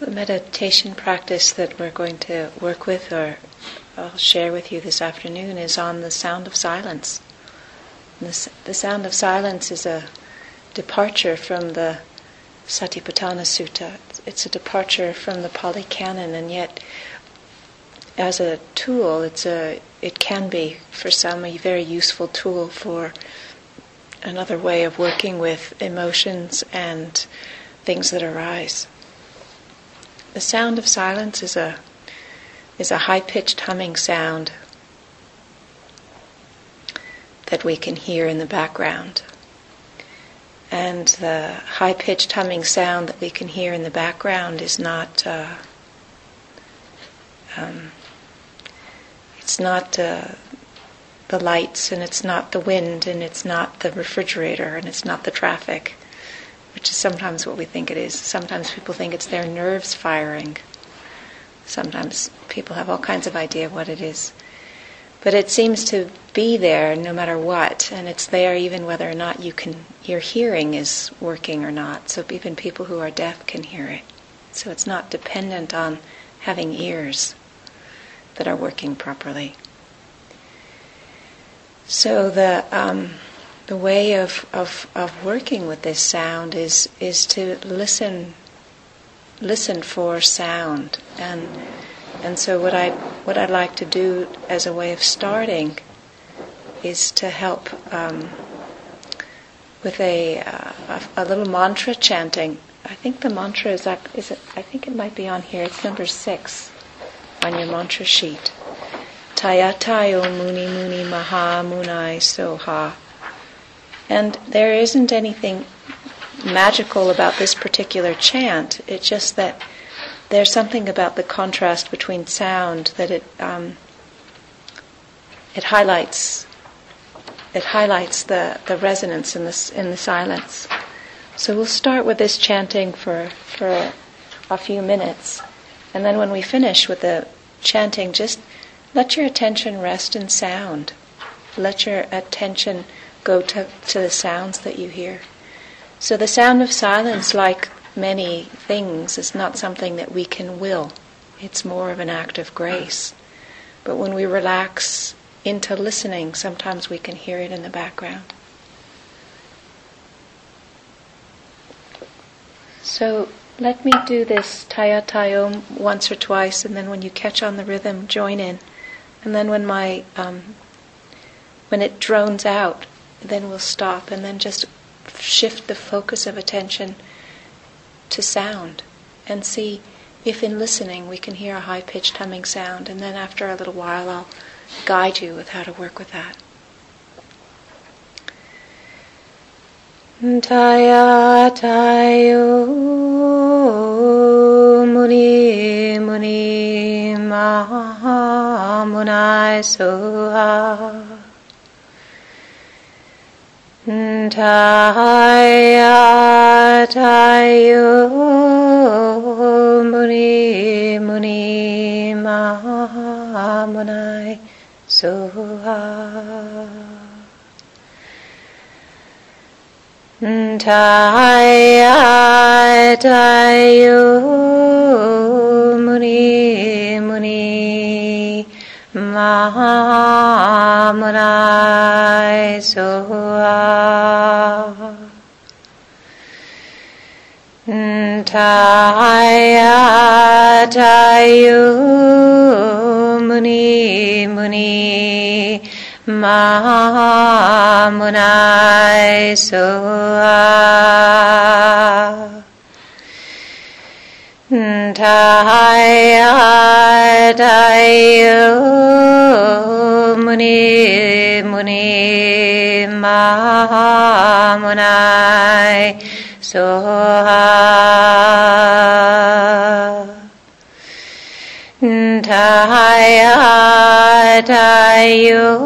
The meditation practice that we're going to work with or I'll share with you this afternoon is on the sound of silence. The, the sound of silence is a departure from the Satipatthana Sutta. It's a departure from the Pali Canon, and yet, as a tool, it's a it can be for some a very useful tool for another way of working with emotions and things that arise. The sound of silence is a is a high-pitched humming sound that we can hear in the background. And the high pitched humming sound that we can hear in the background is not. Uh, um, it's not uh, the lights, and it's not the wind, and it's not the refrigerator, and it's not the traffic, which is sometimes what we think it is. Sometimes people think it's their nerves firing. Sometimes people have all kinds of idea what it is. But it seems to be there no matter what, and it's there even whether or not you can your hearing is working or not. So even people who are deaf can hear it. So it's not dependent on having ears that are working properly. So the um, the way of, of, of working with this sound is is to listen listen for sound and and so what I what I'd like to do as a way of starting is to help um, with a, uh, a, a little mantra chanting. I think the mantra is up. Is it? I think it might be on here. It's number six on your mantra sheet. Tayatayo muni muni maha munai soha. And there isn't anything magical about this particular chant. It's just that there's something about the contrast between sound that it um, it highlights it highlights the, the resonance in the in the silence. So we'll start with this chanting for for a few minutes, and then when we finish with the chanting, just let your attention rest in sound. Let your attention go to, to the sounds that you hear. So the sound of silence, like many things, is not something that we can will. It's more of an act of grace. But when we relax into listening, sometimes we can hear it in the background. So let me do this Tayatayom once or twice, and then when you catch on the rhythm, join in. And then when my um, when it drones out, then we'll stop, and then just shift the focus of attention to sound and see if in listening we can hear a high pitched humming sound, and then after a little while I'll guide you with how to work with that. Taya tayo muni muni maha munai soha Taya tayo muni muni mahamunai soha Taya tayo muni muni mahamunai soha Taya tayo muni muni mahamunai soha Tayo muni muni mahamunai soha Taya tayo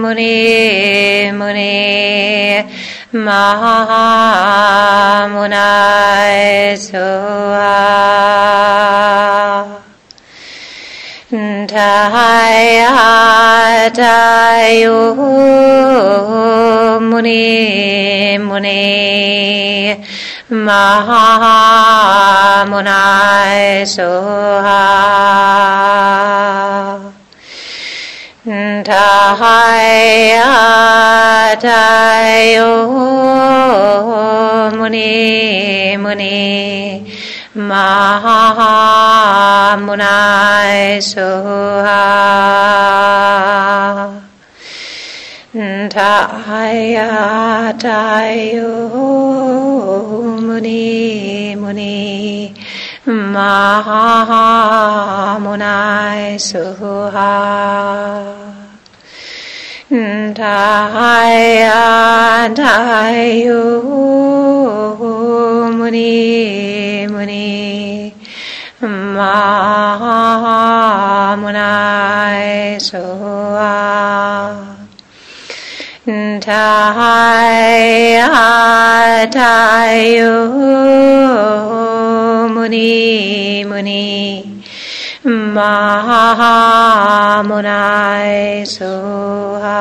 muni muni mahamunai soha Taya tayo muni muni. Mahamunai soha. Taya tayo muni muni Mahamunai Soha Taya Tayo Muni Muni. Mahamunai Soha Taya Tayo Muni Muni Mahamunai Soha Tayo Muni Muni Mahamunai Soha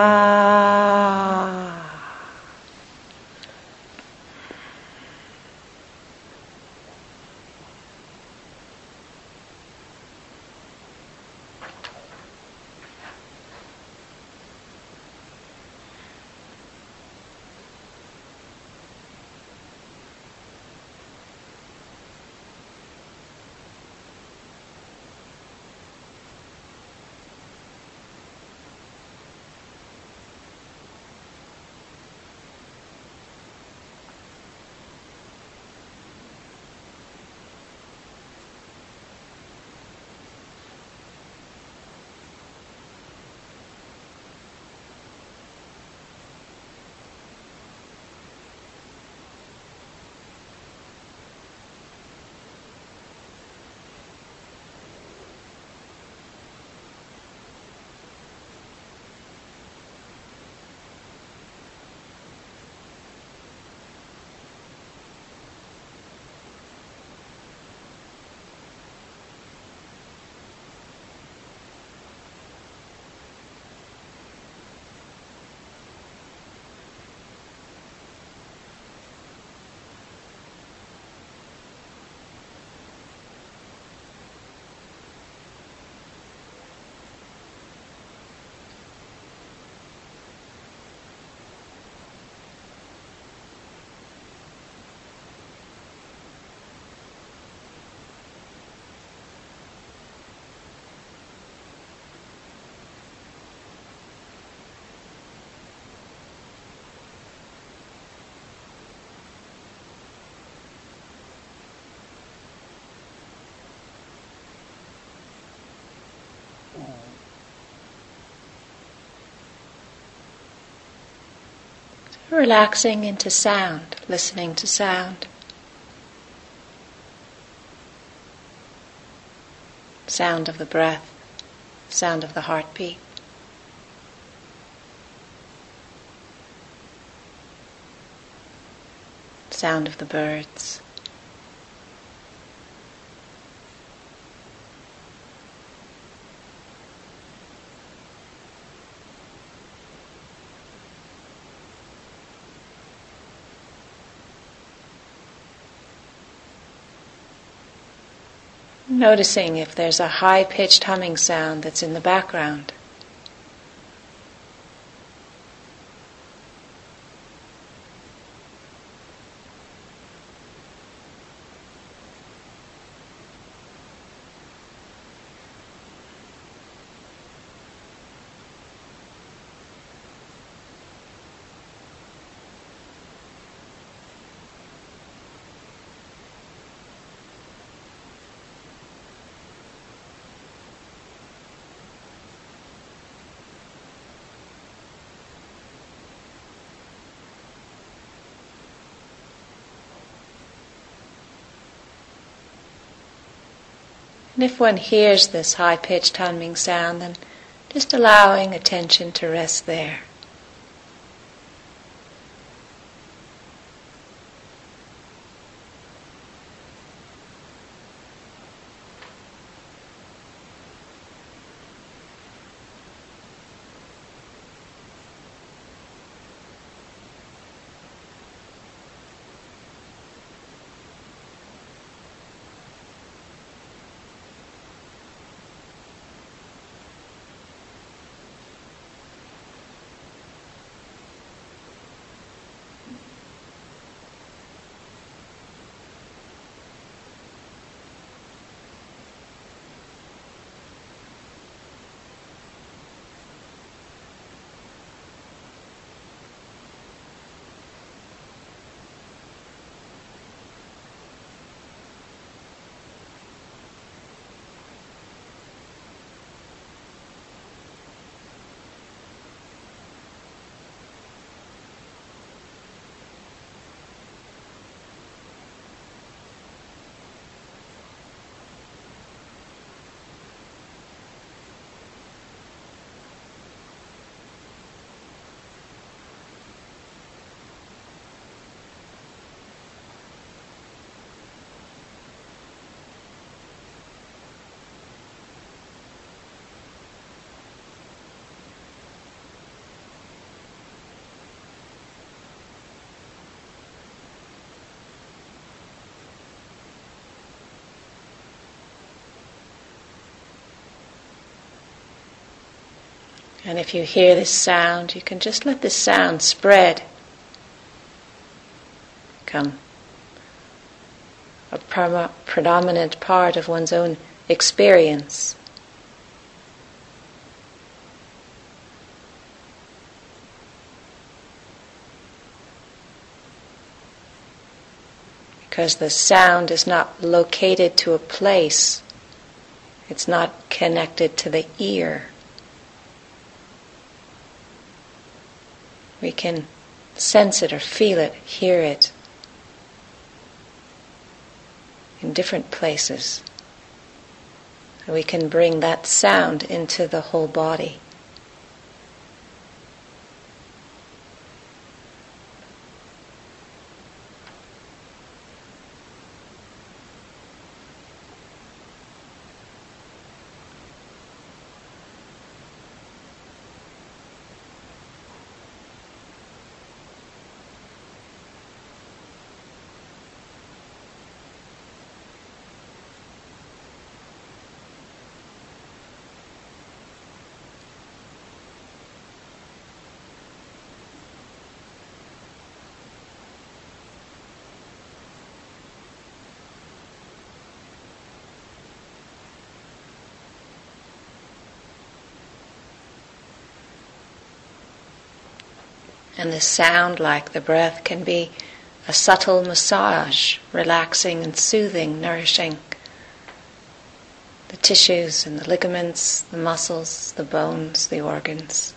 Relaxing into sound, listening to sound. Sound of the breath, sound of the heartbeat. Sound of the birds. Noticing if there's a high pitched humming sound that's in the background. And if one hears this high pitched humming sound, then just allowing attention to rest there. And if you hear this sound, you can just let this sound spread. Become a predominant part of one's own experience. Because the sound is not located to a place, it's not connected to the ear. We can sense it or feel it, hear it in different places. we can bring that sound into the whole body. And the sound, like the breath, can be a subtle massage, relaxing and soothing, nourishing the tissues and the ligaments, the muscles, the bones, the organs.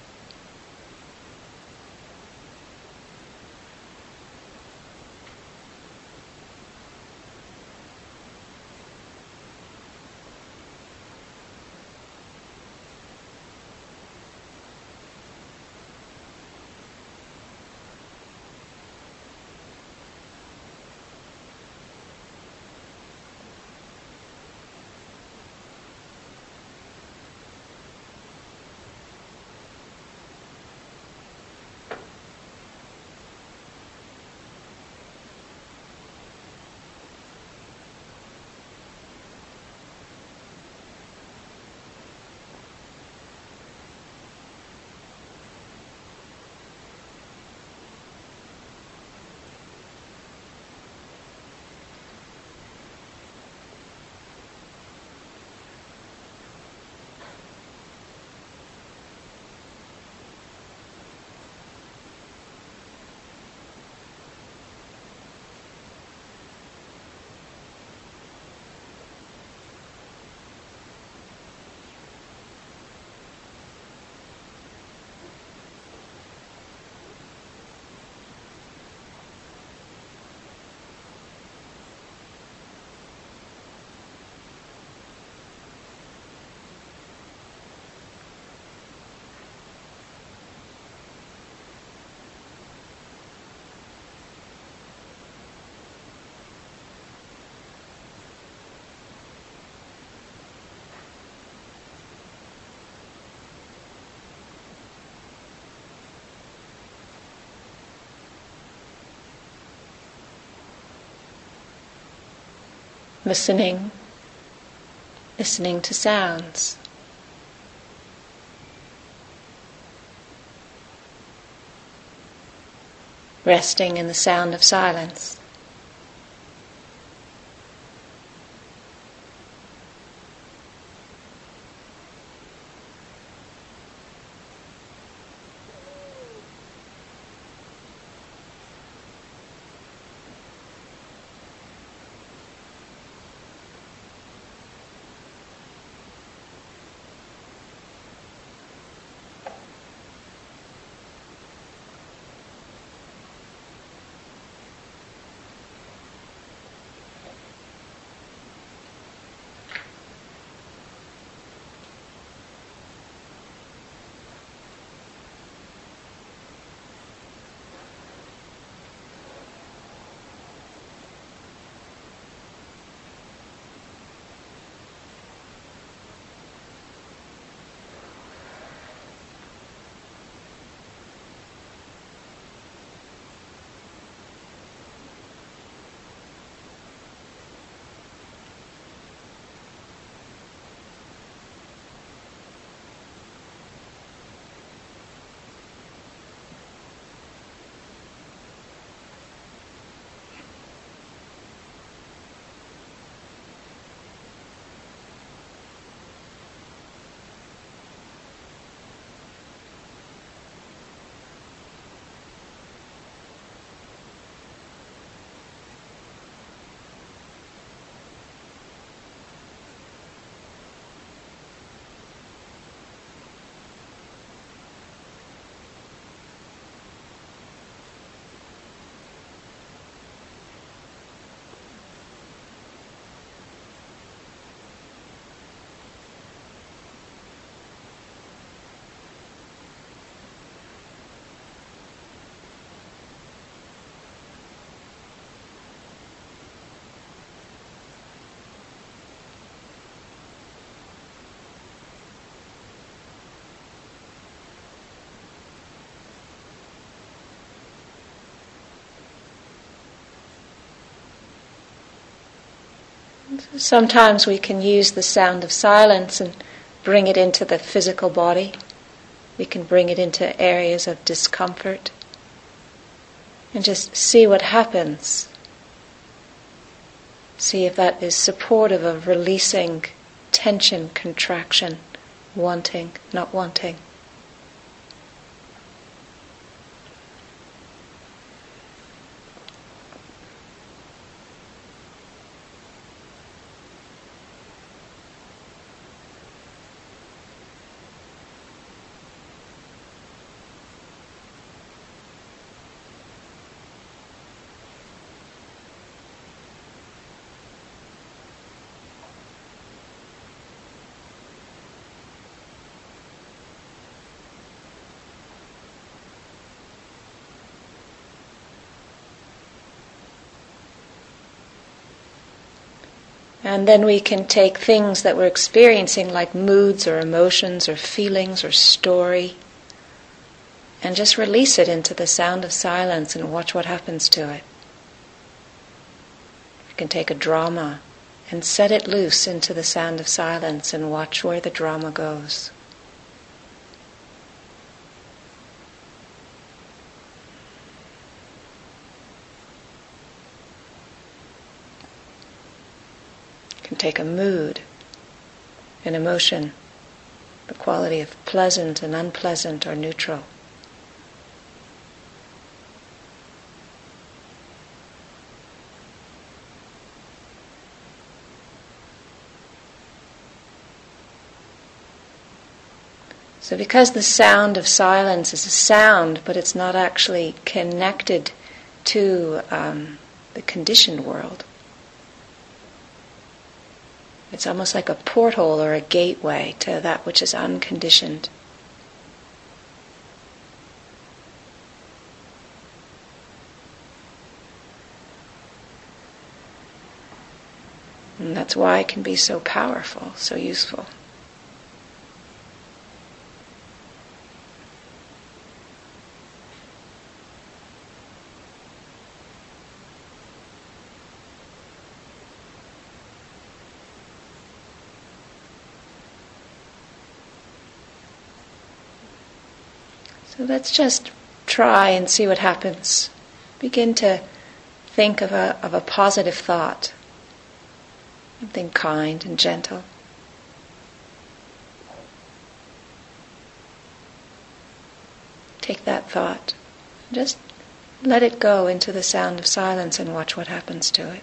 Listening, listening to sounds. Resting in the sound of silence. Sometimes we can use the sound of silence and bring it into the physical body. We can bring it into areas of discomfort and just see what happens. See if that is supportive of releasing tension, contraction, wanting, not wanting. And then we can take things that we're experiencing, like moods or emotions or feelings or story, and just release it into the sound of silence and watch what happens to it. You can take a drama and set it loose into the sound of silence and watch where the drama goes. Take a mood, an emotion, the quality of pleasant and unpleasant or neutral. So, because the sound of silence is a sound, but it's not actually connected to um, the conditioned world, it's almost like a porthole or a gateway to that which is unconditioned. And that's why it can be so powerful, so useful. So let's just try and see what happens. Begin to think of a, of a positive thought, something kind and gentle. Take that thought, just let it go into the sound of silence and watch what happens to it.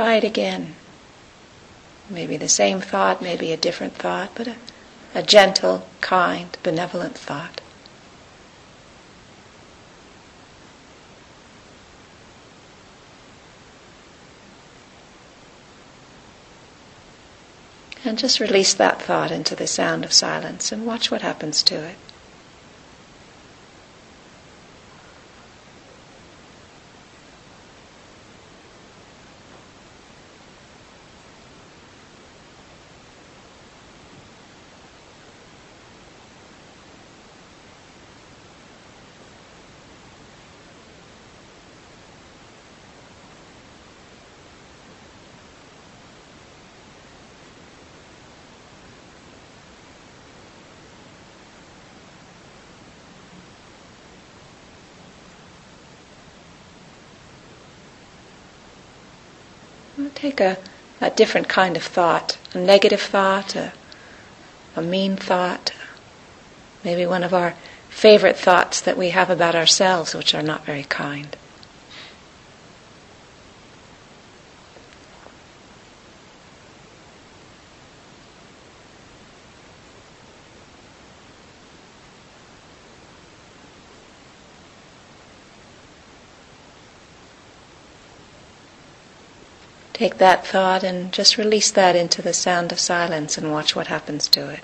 Try it again. Maybe the same thought, maybe a different thought, but a, a gentle, kind, benevolent thought. And just release that thought into the sound of silence and watch what happens to it. Take a, a different kind of thought, a negative thought, a, a mean thought, maybe one of our favorite thoughts that we have about ourselves, which are not very kind. Take that thought and just release that into the sound of silence and watch what happens to it.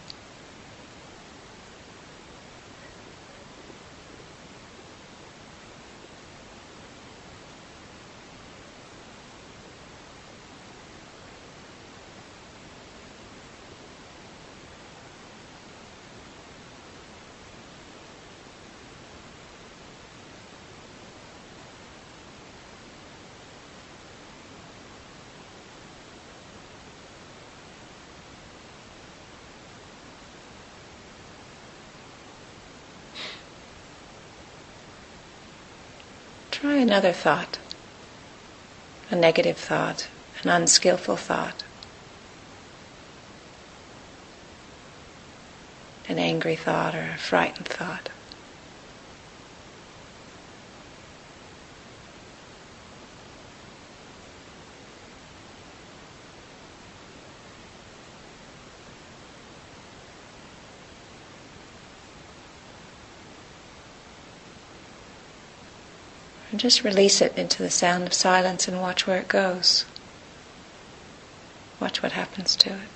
Try another thought, a negative thought, an unskillful thought, an angry thought or a frightened thought. And just release it into the sound of silence and watch where it goes. Watch what happens to it.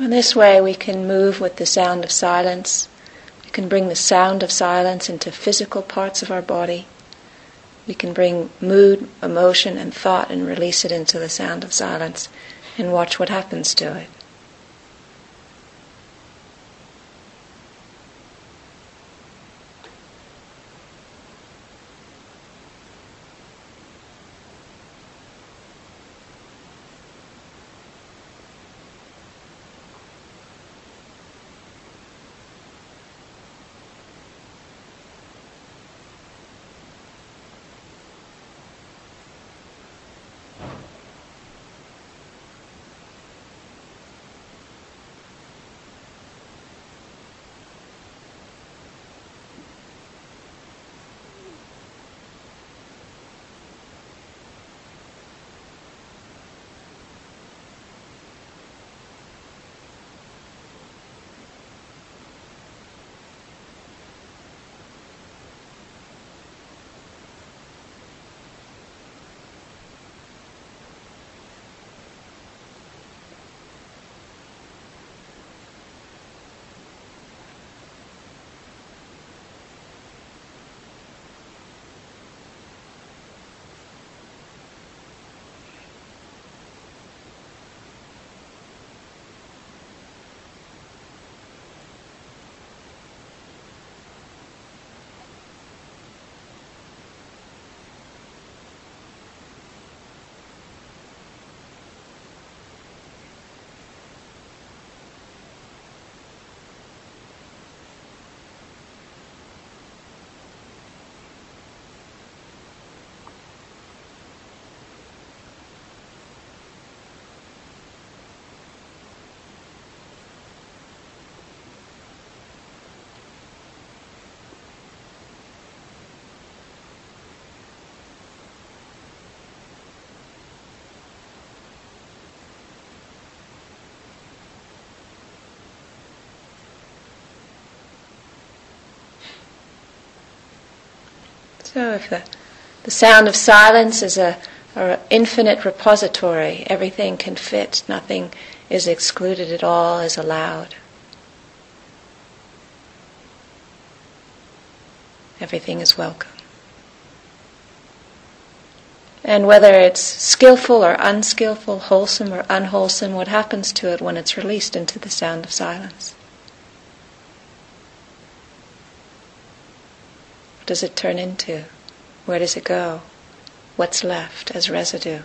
In this way, we can move with the sound of silence. We can bring the sound of silence into physical parts of our body. We can bring mood, emotion, and thought and release it into the sound of silence and watch what happens to it. So if the, the sound of silence is a, a infinite repository, everything can fit, nothing is excluded at all, is allowed. Everything is welcome. And whether it's skillful or unskillful, wholesome or unwholesome, what happens to it when it's released into the sound of silence? Does it turn into? Where does it go? What's left as residue?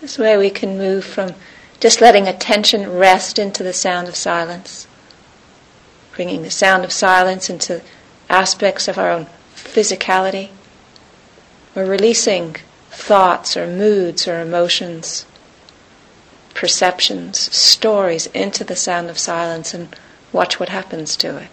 This way we can move from just letting attention rest into the sound of silence, bringing the sound of silence into aspects of our own physicality, or releasing thoughts or moods or emotions, perceptions, stories into the sound of silence and watch what happens to it.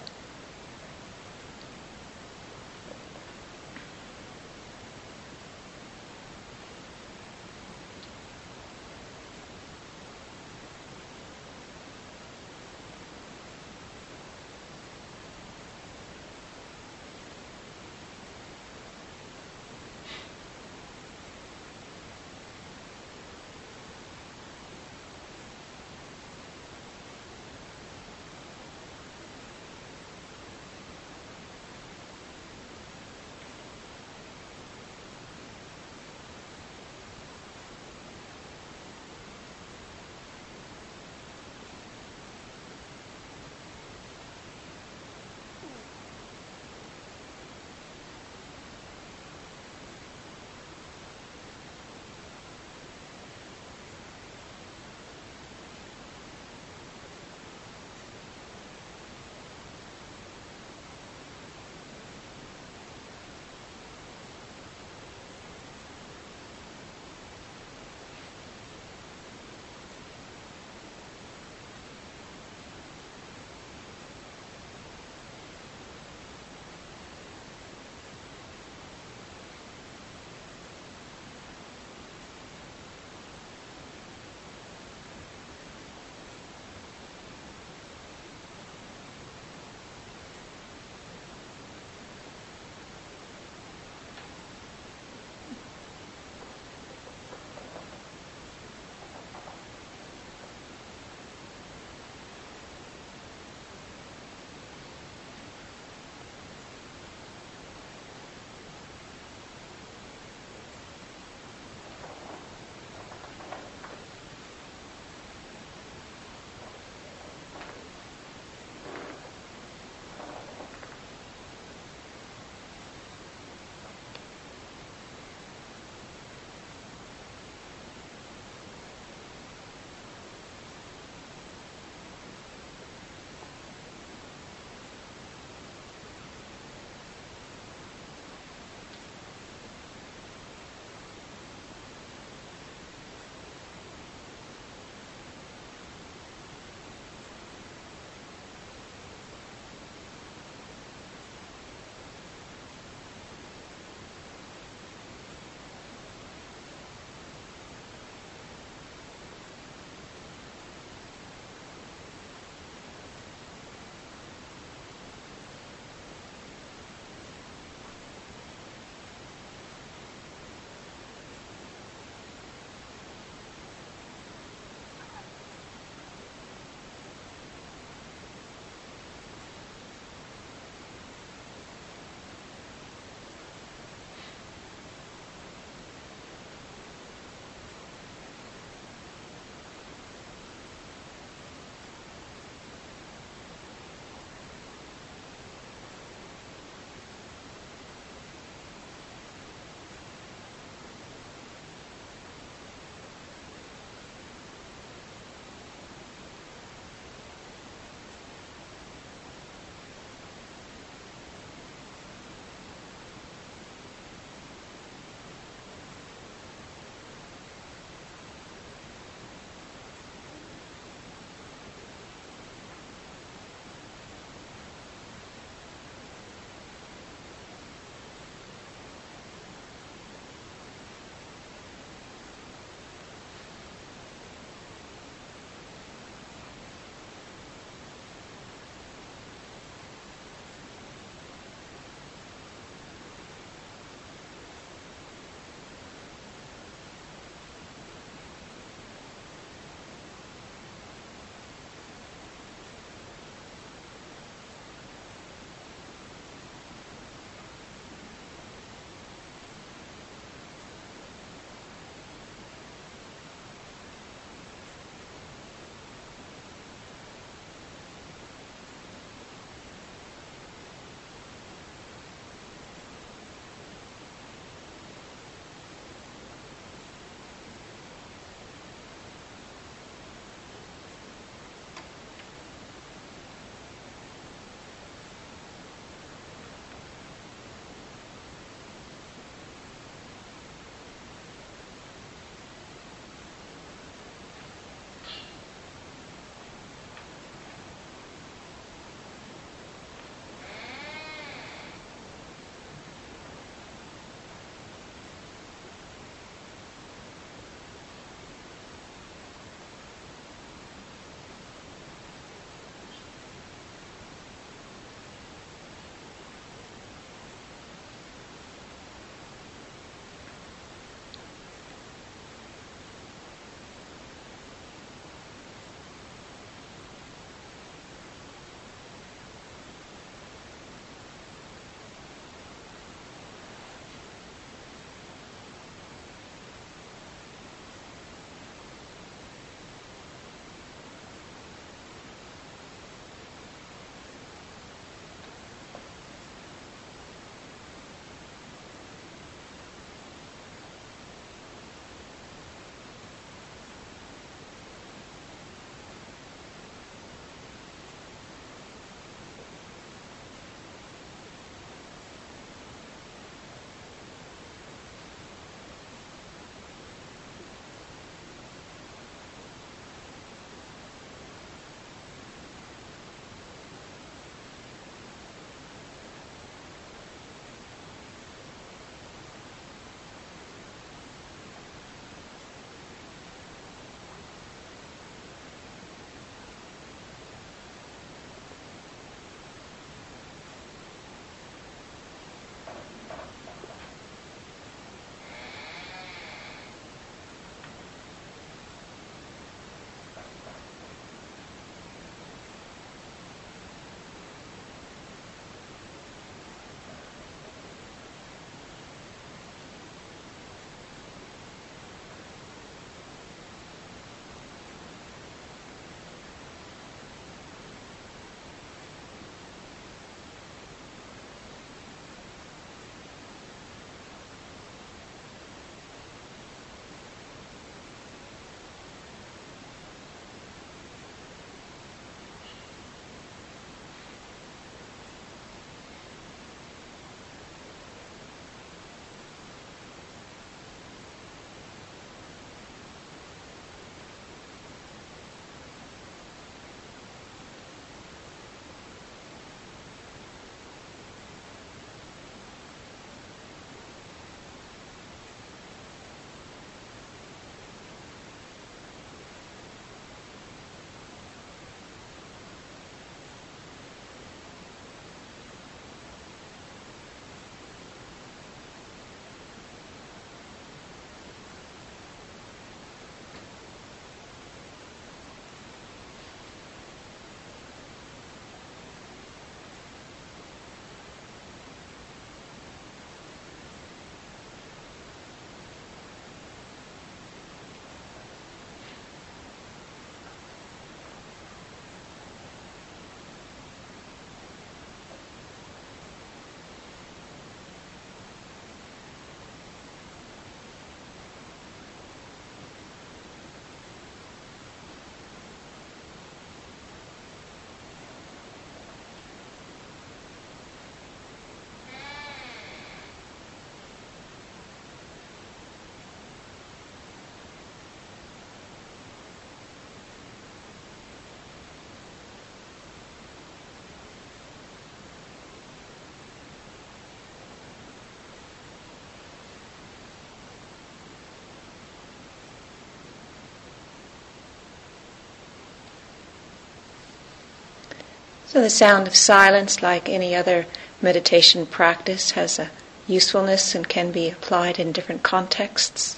So the sound of silence, like any other meditation practice, has a usefulness and can be applied in different contexts.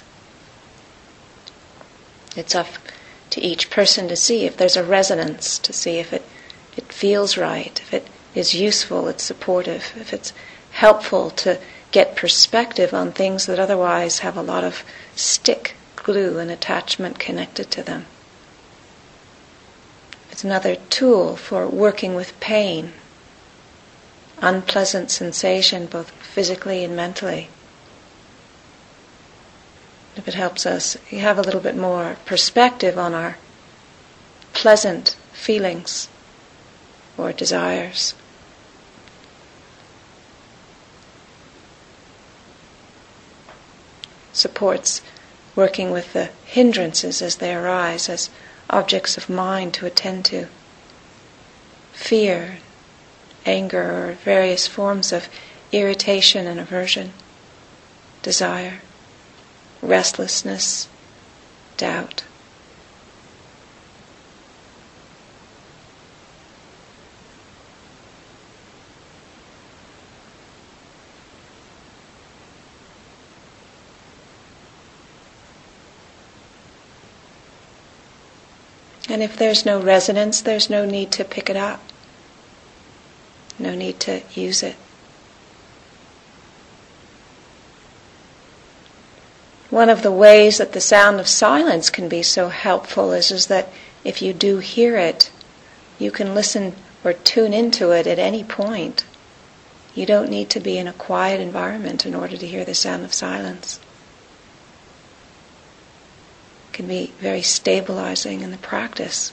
It's up to each person to see if there's a resonance, to see if it, it feels right, if it is useful, it's supportive, if it's helpful to get perspective on things that otherwise have a lot of stick, glue, and attachment connected to them. It's another tool for working with pain, unpleasant sensation both physically and mentally. If it helps us have a little bit more perspective on our pleasant feelings or desires. Supports working with the hindrances as they arise, as objects of mind to attend to. Fear, anger, or various forms of irritation and aversion, desire, restlessness, doubt. And if there's no resonance, there's no need to pick it up. No need to use it. One of the ways that the sound of silence can be so helpful is, is that if you do hear it, you can listen or tune into it at any point. You don't need to be in a quiet environment in order to hear the sound of silence can be very stabilizing in the practice.